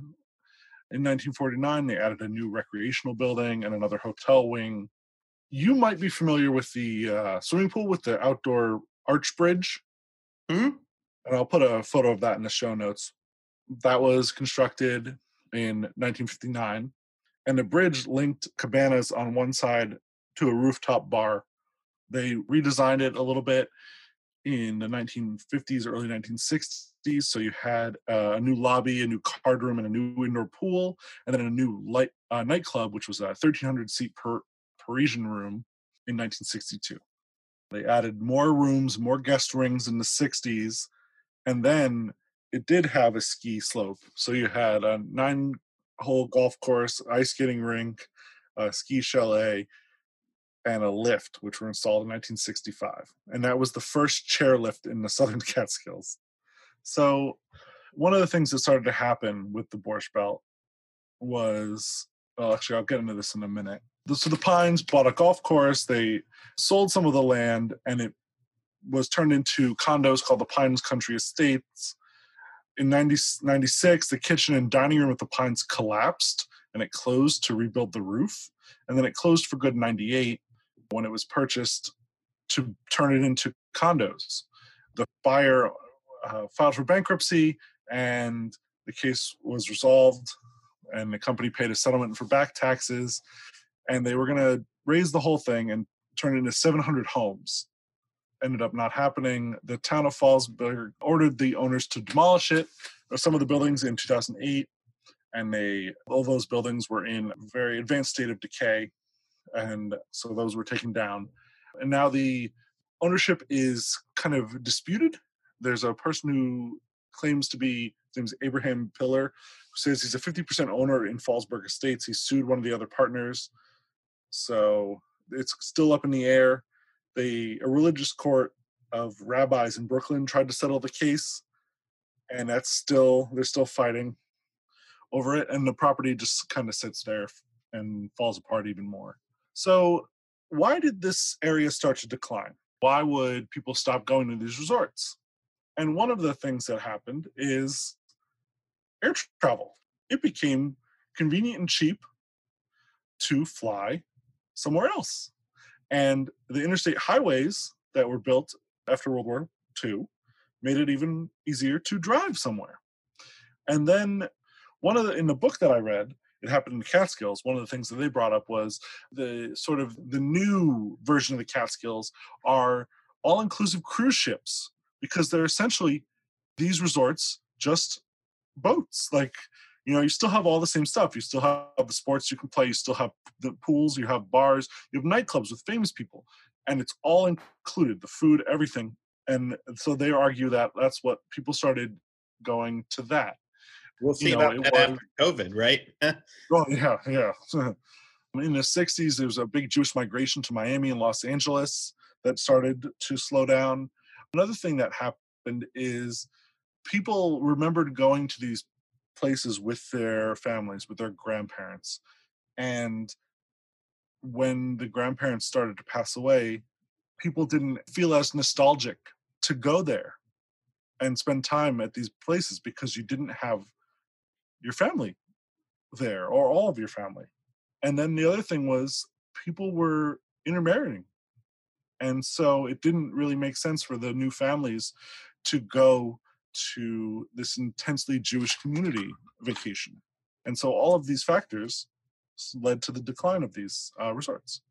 In 1949, they added a new recreational building and another hotel wing. You might be familiar with the uh, swimming pool with the outdoor arch bridge. Mhm. And I'll put a photo of that in the show notes. That was constructed in 1959, and the bridge linked cabanas on one side to a rooftop bar. They redesigned it a little bit in the 1950s, early 1960s. So you had uh, a new lobby, a new card room, and a new indoor pool, and then a new light uh, nightclub, which was a 1,300 seat per Parisian room in 1962. They added more rooms, more guest rings in the 60s, and then it did have a ski slope. So you had a nine hole golf course, ice skating rink, a ski chalet. and a lift, which were installed in 1965. And that was the first chairlift in the Southern Catskills. So, one of the things that started to happen with the Borscht Belt was, well, actually, I'll get into this in a minute. So, the Pines bought a golf course, they sold some of the land, and it was turned into condos called the Pines Country Estates. In 90, 96, the kitchen and dining room at the Pines collapsed and it closed to rebuild the roof. And then it closed for good in 98 when it was purchased to turn it into condos. The buyer uh, filed for bankruptcy and the case was resolved and the company paid a settlement for back taxes and they were going to raise the whole thing and turn it into 700 homes ended up not happening. The town of fallsburg ordered the owners to demolish it some of the buildings in 2008 and they all those buildings were in a very advanced state of decay and so those were taken down. And now the ownership is kind of disputed. There's a person who claims to be his name's abraham pillar who says he's a 50% owner in fallsburg estates. He sued one of the other partners. So it's still up in the air they a religious court of rabbis in brooklyn tried to settle the case and that's still they're still fighting over it, and the property just kind of sits there and falls apart even more. So, why did this area start to decline? Why would people stop going to these resorts? And one of the things that happened is air travel. It became convenient and cheap to fly somewhere else. And the interstate highways that were built after World War II made it even easier to drive somewhere. And then one of the in the book that I read, it happened in the Catskills. One of the things that they brought up was the sort of the new version of the Catskills are all-inclusive cruise ships because they're essentially these resorts just boats. Like you know, you still have all the same stuff. You still have the sports you can play. You still have the pools. You have bars. You have nightclubs with famous people, and it's all included. The food, everything. And so they argue that that's what people started going to that We'll see you know, about that was, after COVID, right? well, oh, yeah, yeah. In the 60s, there was a big Jewish migration to Miami and Los Angeles that started to slow down. Another thing that happened is people remembered going to these places with their families, with their grandparents. And when the grandparents started to pass away, people didn't feel as nostalgic to go there and spend time at these places because you didn't have your family there or all of your family. And then the other thing was people were intermarrying. And so it didn't really make sense for the new families to go to this intensely Jewish community vacation. And so all of these factors led to the decline of these uh, resorts.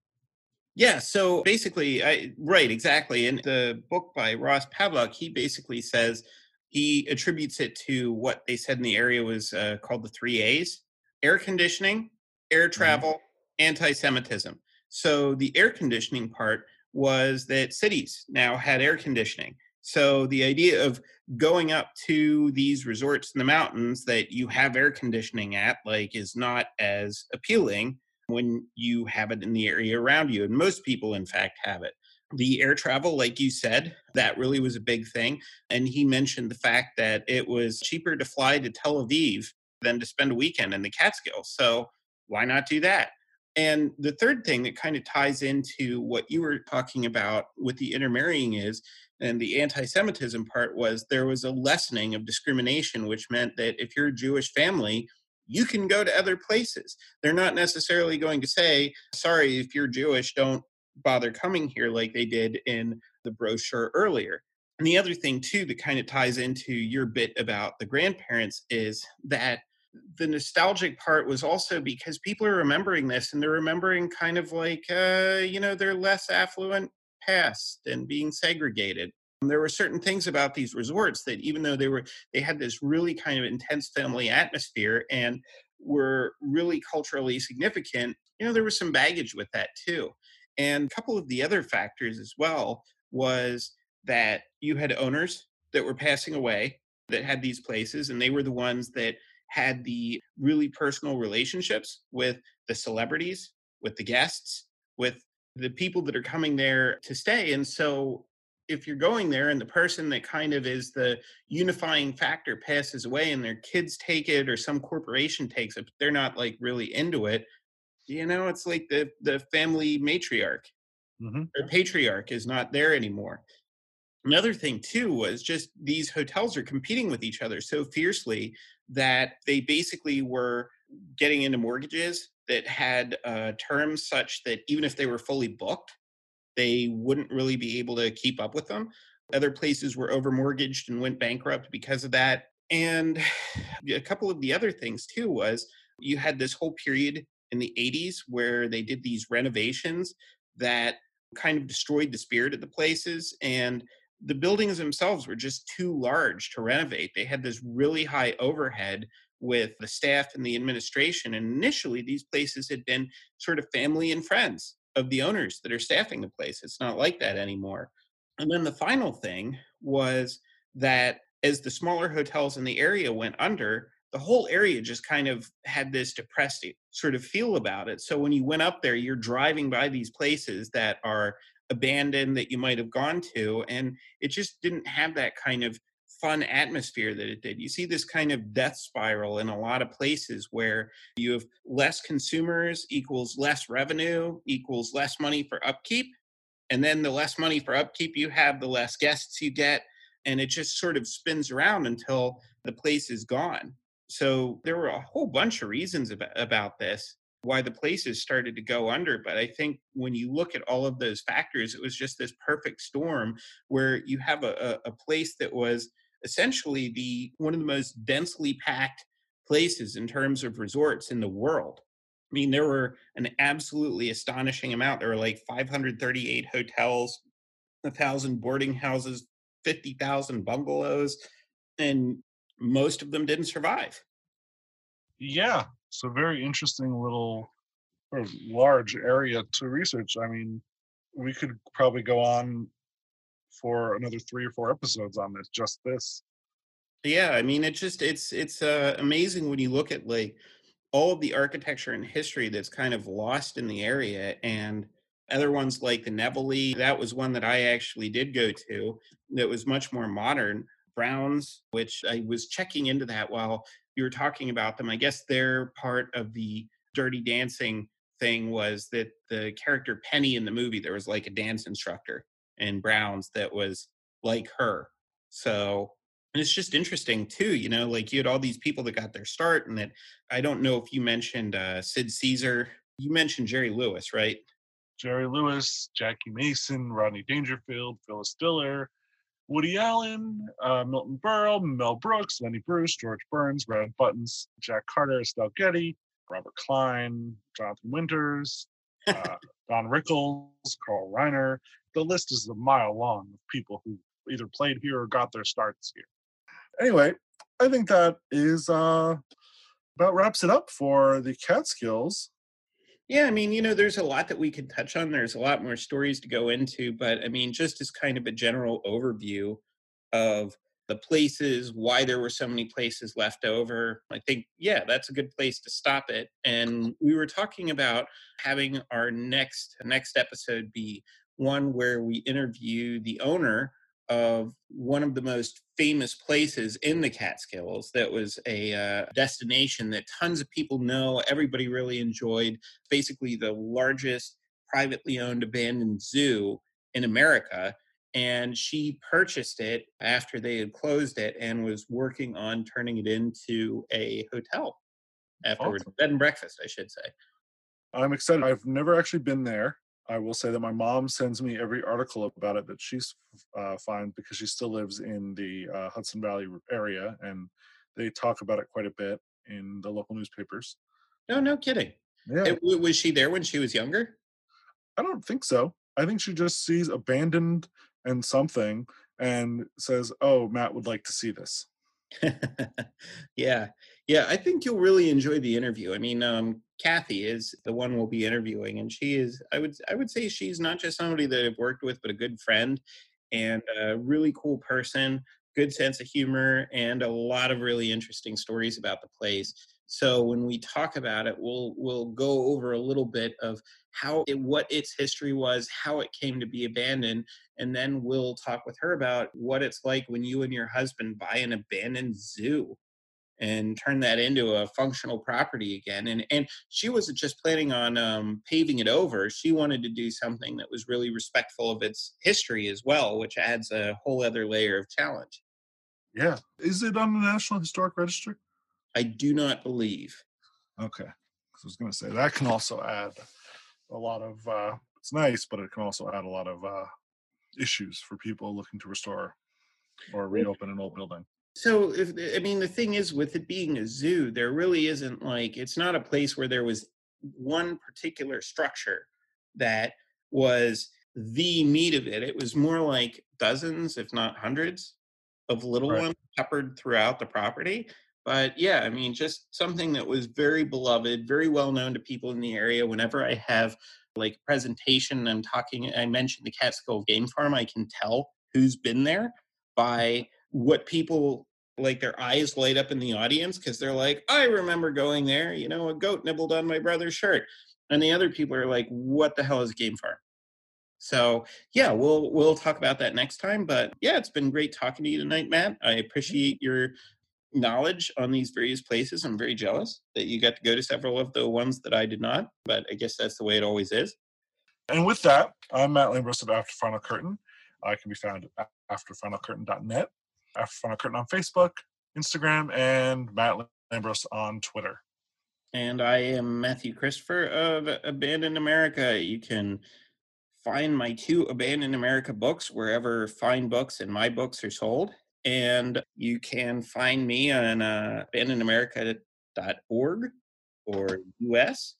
Yeah, so basically, I, right, exactly. In the book by Ross Pavlock, he basically says he attributes it to what they said in the area was uh, called the three A's air conditioning, air mm-hmm. travel, mm-hmm. anti Semitism. So the air conditioning part was that cities now had air conditioning. So the idea of going up to these resorts in the mountains that you have air conditioning at, like, is not as appealing when you have it in the area around you. And most people, in fact, have it the air travel, like you said, that really was a big thing. And he mentioned the fact that it was cheaper to fly to Tel Aviv than to spend a weekend in the Catskills. So why not do that? And the third thing that kind of ties into what you were talking about with the intermarrying is, and the anti Semitism part was there was a lessening of discrimination, which meant that if you're a Jewish family, you can go to other places. They're not necessarily going to say, sorry, if you're Jewish, don't bother coming here like they did in the brochure earlier. And the other thing, too, that kind of ties into your bit about the grandparents is that the nostalgic part was also because people are remembering this and they're remembering kind of like, uh, you know, their less affluent past and being segregated. And there were certain things about these resorts that even though they were, they had this really kind of intense family atmosphere and were really culturally significant, you know, there was some baggage with that too. And a couple of the other factors as well was that you had owners that were passing away that had these places, and they were the ones that had the really personal relationships with the celebrities, with the guests, with the people that are coming there to stay. And so if you're going there and the person that kind of is the unifying factor passes away and their kids take it or some corporation takes it, but they're not like really into it, you know, it's like the the family matriarch Mhm. or patriarch is not there anymore. Another thing too was just these hotels are competing with each other so fiercely that they basically were getting into mortgages that had uh, terms such that even if they were fully booked, they wouldn't really be able to keep up with them. Other places were overmortgaged and went bankrupt because of that. And a couple of the other things too was you had this whole period in the 80s where they did these renovations that kind of destroyed the spirit of the places and the buildings themselves were just too large to renovate. They had this really high overhead with the staff and the administration. And initially, these places had been sort of family and friends of the owners that are staffing the place. It's not like that anymore. And then the final thing was that as the smaller hotels in the area went under, the whole area just kind of had this depressed sort of feel about it. So when you went up there, you're driving by these places that are abandoned that you might have gone to, and it just didn't have that kind of fun atmosphere that it did. You see this kind of death spiral in a lot of places where you have less consumers equals less revenue equals less money for upkeep. And then the less money for upkeep you have, the less guests you get. And it just sort of spins around until the place is gone. So there were a whole bunch of reasons about, this why the places started to go under. But I think when you look at all of those factors, it was just this perfect storm where you have a, a place that was essentially the one of the most densely packed places in terms of resorts in the world. I mean, there were an absolutely astonishing amount. There were like 538 hotels, a thousand boarding houses, 50,000 bungalows, and most of them didn't survive. Yeah, it's a very interesting little large area to research. I mean, we could probably go on for another three or four episodes on this, just this. Yeah, I mean, it just it's it's uh, amazing when you look at like all of the architecture and history that's kind of lost in the area, and other ones like the Nevele. That was one that I actually did go to. That was much more modern. Browns, which I was checking into that while you were talking about them. I guess they're part of the Dirty Dancing thing. Was that the character Penny in the movie? There was like a dance instructor in Browns that was like her. So and it's just interesting too, you know, like you had all these people that got their start, and that I don't know if you mentioned uh, Sid Caesar. You mentioned Jerry Lewis, right? Jerry Lewis, Jackie Mason, Rodney Dangerfield, Phyllis Diller, Woody Allen, uh, Milton Berle, Mel Brooks, Lenny Bruce, George Burns, Red Buttons, Jack Carter, Estelle Getty, Robert Klein, Jonathan Winters, uh, Don Rickles, Carl Reiner. The list is a mile long of people who either played here or got their starts here. Anyway, I think that is uh, about wraps it up for the Catskills. Yeah, I mean, you know, there's a lot that we could touch on. There's a lot more stories to go into, but I mean, just as kind of a general overview of the places, why there were so many places left over, I think, yeah, that's a good place to stop it. And we were talking about having our next next episode be one where we interview the owner of one of the most famous places in the Catskills that was a uh, destination that tons of people know, everybody really enjoyed, basically the largest privately owned abandoned zoo in America. And she purchased it after they had closed it and was working on turning it into a hotel afterwards, Awesome. bed and breakfast, I should say. I'm excited. I've never actually been there. I will say that my mom sends me every article about it that she's uh, finds because she still lives in the uh, Hudson Valley area, and they talk about it quite a bit in the local newspapers. No, no kidding. Yeah, It- was she there when she was younger? I don't think so. I think she just sees abandoned and something and says, "Oh, Matt would like to see this." yeah yeah i think you'll really enjoy the interview i mean um kathy is the one we'll be interviewing and she is i would i would say she's not just somebody that i've worked with but a good friend and a really cool person good sense of humor and a lot of really interesting stories about the place. So when we talk about it, we'll we'll go over a little bit of how it, what its history was, how it came to be abandoned, and then we'll talk with her about what it's like when you and your husband buy an abandoned zoo and turn that into a functional property again. And and she wasn't just planning on um, paving it over; she wanted to do something that was really respectful of its history as well, which adds a whole other layer of challenge. Yeah, is it on the National Historic Register? I do not believe. Okay, I was going to say that can also add a lot of. Uh, it's nice, but it can also add a lot of uh, issues for people looking to restore or reopen an old building. So, if I mean, the thing is, with it being a zoo, there really isn't like it's not a place where there was one particular structure that was the meat of it. It was more like dozens, if not hundreds, of little right. ones peppered throughout the property. But yeah, I mean, just something that was very beloved, very well known to people in the area. Whenever I have like presentation, I'm talking, I mentioned the Catskill Game Farm, I can tell who's been there mm-hmm. by what people like their eyes light up in the audience because they're like, I remember going there, you know, a goat nibbled on my brother's shirt. And the other people are like, what the hell is game farm? So yeah, we'll we'll talk about that next time. But yeah, it's been great talking to you tonight, Matt. I appreciate your knowledge on these various places. I'm very jealous that you got to go to several of the ones that I did not, but I guess that's the way it always is. And with that, I'm Matt Lambros of After Final Curtain. I can be found at afterfinalcurtain.net Final Curtain on Facebook, Instagram, and Matt Lambros on Twitter. And I am Matthew Christopher of Abandoned America. You can find my two Abandoned America books wherever fine books and my books are sold. And you can find me on uh, abandonedamerica.org or US,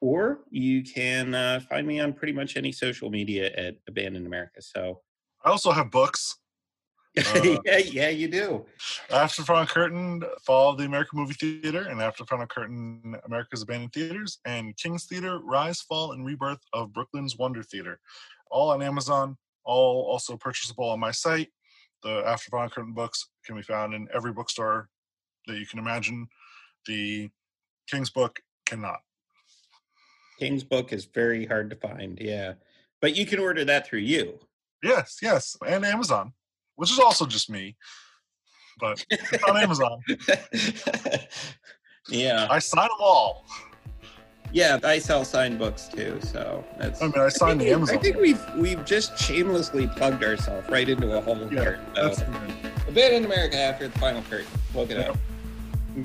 or you can uh, find me on pretty much any social media at Abandoned America. So I also have books. Uh, yeah, yeah, you do. After Final Curtain, Fall of the American Movie Theater, and After Final Curtain, America's Abandoned Theaters, and King's Theater, Rise, Fall, and Rebirth of Brooklyn's Wonder Theater. All on Amazon, all also purchasable on my site. The After Final Curtain books can be found in every bookstore that you can imagine. The King's book cannot. King's book is very hard to find, yeah. But you can order that through you. Yes, yes, and Amazon which is also just me, but it's on Amazon. yeah, I sign them all. Yeah, I sell signed books too, so that's. I mean, I signed the Amazon. I think we've we've just shamelessly plugged ourselves right into a whole yeah, curtain. That's so, Abandoned America after the final curtain. Look it up.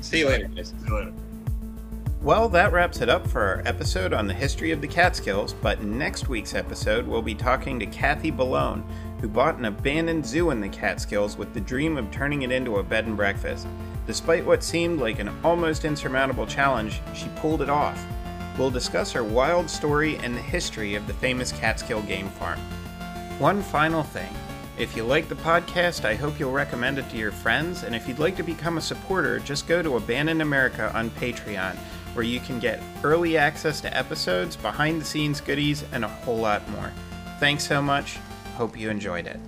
See you later, guys. See you later. Well, that wraps it up for our episode on the history of the Catskills, but next week's episode we'll be talking to Kathy Ballone, who bought an abandoned zoo in the Catskills with the dream of turning it into a bed and breakfast. Despite what seemed like an almost insurmountable challenge, she pulled it off. We'll discuss her wild story and the history of the famous Catskill Game Farm. One final thing. If you like the podcast, I hope you'll recommend it to your friends, and if you'd like to become a supporter, just go to Abandoned America on Patreon, where you can get early access to episodes, behind the scenes goodies, and a whole lot more. Thanks so much. Hope you enjoyed it.